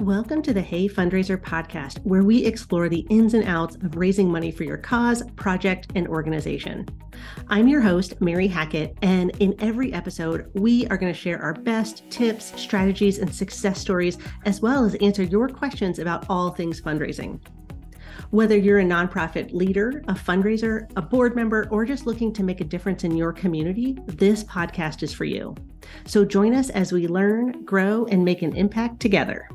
Welcome to the Hey Fundraiser podcast, where we explore the ins and outs of raising money for your cause, project, and organization. I'm your host, Mary Hackett, and in every episode, we are going to share our best tips, strategies, and success stories, as well as answer your questions about all things fundraising. Whether you're a nonprofit leader, a fundraiser, a board member, or just looking to make a difference in your community, this podcast is for you. So join us as we learn, grow, and make an impact together.